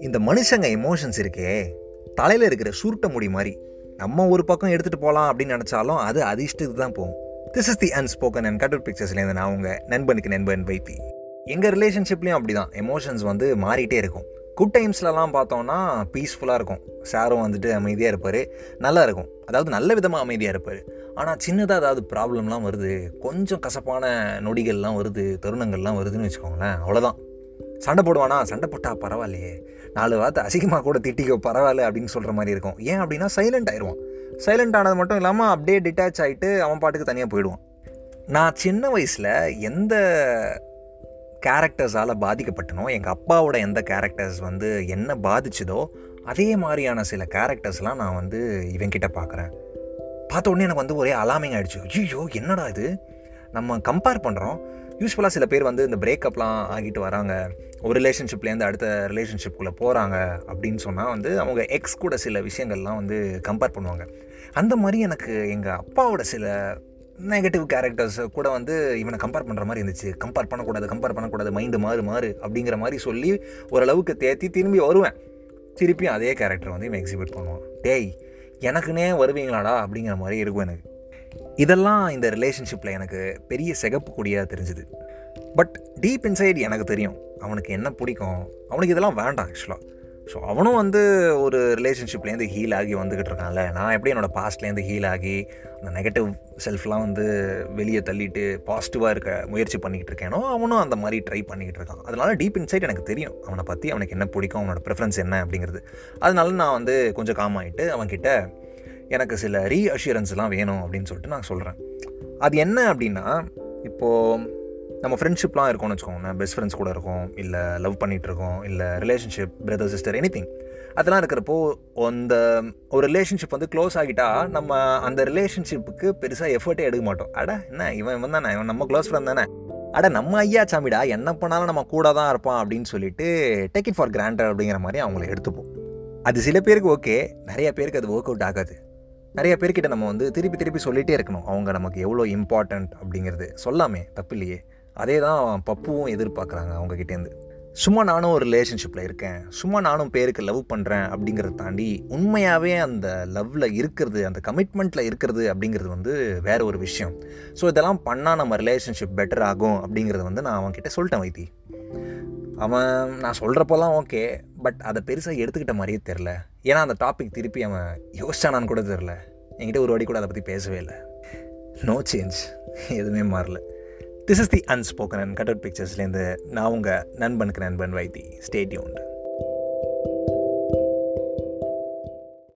இந்த மனுஷங்க எமோஷன்ஸ் இருக்கே. தலையில் இருக்கிற சுருட்ட முடி மாதிரி. நம்ம ஒரு பக்கம் எடுத்துகிட்டு போகலாம் அப்படின்னு நினச்சாலும் அது அது இஷ்டத்துக்கு தான் போகும். This is the unspoken and cutter பிக்சர்ஸ்லேருந்து நான் உங்கள் நண்பனுக்கு நண்பன் வைத்தி. எங்கள் ரிலேஷன்ஷிப்லேயும் அப்படி தான் எமோஷன்ஸ் வந்து மாறிட்டே இருக்கும். குட் டைம்ஸ்லலாம் பார்த்தோன்னா பீஸ்ஃபுல்லாக இருக்கும். சாரும் வந்துட்டு அமைதியாக இருப்பார். நல்லா இருக்கும். அதாவது நல்ல விதமாக அமைதியாக இருப்பார். ஆனால் சின்னதாக ஏதாவது ப்ராப்ளம்லாம் வருது. கொஞ்சம் கசப்பான நொடிகள்லாம் வருது. தருணங்கள்லாம் வருதுன்னு வச்சுக்கோங்களேன். அவ்வளோதான் சண்டை போடுவானா? சண்டை போட்டால் பரவாயில்லையே. நாலு வார்த்தை அசிங்கமாக கூட திட்டிக்கோ பரவாயில்ல அப்படின்னு சொல்கிற மாதிரி இருக்கும். ஏன் அப்படின்னா சைலண்ட் ஆயிடுவான் சைலண்ட் ஆனது மட்டும் இல்லாமல் அப்படியே டிட்டாச் ஆகிட்டு அவன் பாட்டுக்கு தனியாக போயிடுவான். நான் சின்ன வயசில் எந்த கேரக்டர்ஸால் பாதிக்கப்பட்டனோ எங்கள் அப்பாவோட எந்த கேரக்டர்ஸ் வந்து என்ன பாதிச்சதோ அதே மாதிரியான சில கேரக்டர்ஸ்லாம் நான் வந்து இவங்கிட்ட பார்க்குறேன் பார்த்த உடனே எனக்கு வந்து ஒரே அலாமிங் ஆகிடுச்சு ஐயோ என்னடா இது? நம்ம கம்பேர் பண்ணுறோம் யூஸ்ஃபுல்லாக சில பேர் வந்து இந்த பிரேக்கப்லாம் ஆகிட்டு வராங்க. ஒரு ரிலேஷன்ஷிப்லேருந்து அடுத்த ரிலேஷன்ஷிப்குள்ளே போகிறாங்க அப்படின்னு சொன்னால் வந்து அவங்க எக்ஸ் கூட சில விஷயங்கள்லாம் வந்து கம்பேர் பண்ணுவாங்க. அந்த மாதிரி எனக்கு எங்கள் அப்பாவோட சில நெகட்டிவ் கேரக்டர்ஸ் கூட வந்து இவனை கம்பேர் பண்ணுற மாதிரி இருந்துச்சு. கம்பேர் பண்ணக்கூடாது கம்பேர் பண்ணக்கூடாது மைண்டு மாறு மாறு அப்படிங்கிற மாதிரி சொல்லி ஓரளவுக்கு தேத்தி திரும்பி வருவேன். திருப்பியும் அதே கேரக்டர் வந்து இவன் எக்ஸிபிட் பண்ணுவான். டேய் எனக்குன்னே வருவீங்களாடா அப்படிங்கிற மாதிரி இருக்கும் எனக்கு. இதெல்லாம் இந்த ரிலேஷன்ஷிப்பில் எனக்கு பெரிய சிகப்பு கொடியாக தெரிஞ்சுது. பட் டீப் இன்சைட் எனக்கு தெரியும். அவனுக்கு என்ன பிடிக்கும்? அவனுக்கு இதெல்லாம் வேண்டாம் ஆக்சுவலாக ஸோ அவனும் வந்து ஒரு ரிலேஷன்ஷிப்லேருந்து ஹீல் ஆகி வந்துக்கிட்டு இருக்கான்ல. நான் எப்படி என்னோடய பாஸ்ட்லேருந்து ஹீல் ஆகி அந்த நெகட்டிவ் செல்ஃப்லாம் வந்து வெளியே தள்ளிட்டு பாசிட்டிவாக இருக்க முயற்சி பண்ணிக்கிட்டு இருக்கேனோ அவனும் அந்த மாதிரி ட்ரை பண்ணிக்கிட்டு இருக்கான். அதனால டீப் இன்சைட் எனக்கு தெரியும் அவனை பற்றி அவனுக்கு என்ன பிடிக்கும் அவனோட ப்ரிஃபரன்ஸ் என்ன அப்படிங்கிறது. அதனால நான் வந்து கொஞ்சம் காம் ஆகிட்டு அவன்கிட்ட எனக்கு சில ரீஅஷூரன்ஸ்லாம் வேணும் அப்படின்னு சொல்லிட்டு நான் சொல்கிறேன் அது என்ன அப்படின்னா இப்போது நம்ம ஃப்ரெண்ட்ஷிப்லாம் இருக்கோம்னு வச்சுக்கோங்க பெஸ்ட் ஃப்ரெண்ட்ஸ் கூட இருக்கோம் இல்லை லவ் பண்ணிகிட்டு இருக்கோம் இல்லை relationship brother sister anything அதெல்லாம் இருக்கிறப்போ அந்த ஒரு ரிலேஷன்ஷிப் வந்து க்ளோஸ் ஆகிட்டா நம்ம அந்த ரிலேஷன்ஷிப்புக்கு பெருசாக எஃபர்ட்டே எடுக்க மாட்டோம். அட என்ன? இவன் இவன் தானே? இவன் நம்ம க்ளோஸ் ஃப்ரெண்ட் தானே? அட நம்ம ஐயா சாமிடா என்ன பண்ணாலும் நம்ம கூட தான் இருப்பான் அப்படின்னு சொல்லிட்டு டேக் இட் ஃபார் கிராண்டட் அப்படிங்கிற மாதிரி அவங்கள எடுத்துப்போம். அது சில பேருக்கு ஓகே நிறைய பேருக்கு அது ஒர்க் அவுட் ஆகாது. நிறைய பேர்கிட்ட நம்ம வந்து திருப்பி திருப்பி சொல்லிகிட்டே இருக்கணும். அவங்க நமக்கு எவ்வளோ இம்பார்ட்டண்ட் அப்படிங்கிறது. சொல்லாமே தப்பு இல்லையே அதே தான் பப்புவும் எதிர்பார்க்குறாங்க அவங்கக்கிட்டேருந்து சும்மா நானும் ஒரு ரிலேஷன்ஷிப்பில் இருக்கேன். சும்மா நானும் பேருக்கு லவ் பண்ணுறேன் அப்படிங்கிறத தாண்டி உண்மையாகவே அந்த லவ்வில் இருக்கிறது அந்த கமிட்மெண்ட்டில் இருக்கிறது அப்படிங்கிறது வந்து வேற ஒரு விஷயம். ஸோ இதெல்லாம் பண்ணால் நம்ம ரிலேஷன்ஷிப் பெட்டர் ஆகும் அப்படிங்கிறத வந்து நான் அவன்கிட்ட சொல்லிட்டேன் வைத்தி. அவன் நான் சொல்கிறப்போலாம் ஓகே பட் அதை பெருசாக எடுத்துக்கிட்ட மாதிரியே தெரில ஏன்னா அந்த டாபிக் திருப்பி அவன் யோசிச்சானான்னு கூட தெரில என்கிட்ட ஒரு வாடி கூட அதை பற்றி பேசவே இல்லை. நோ சேஞ்ச் எதுவுமே மாறல. This is the unspoken and out பிக்சர்ஸ்லேருந்து நான் உங்கள் நண்பனுக்கு நண்பன் வைத்தி. ஸ்டேட்யூண்ட்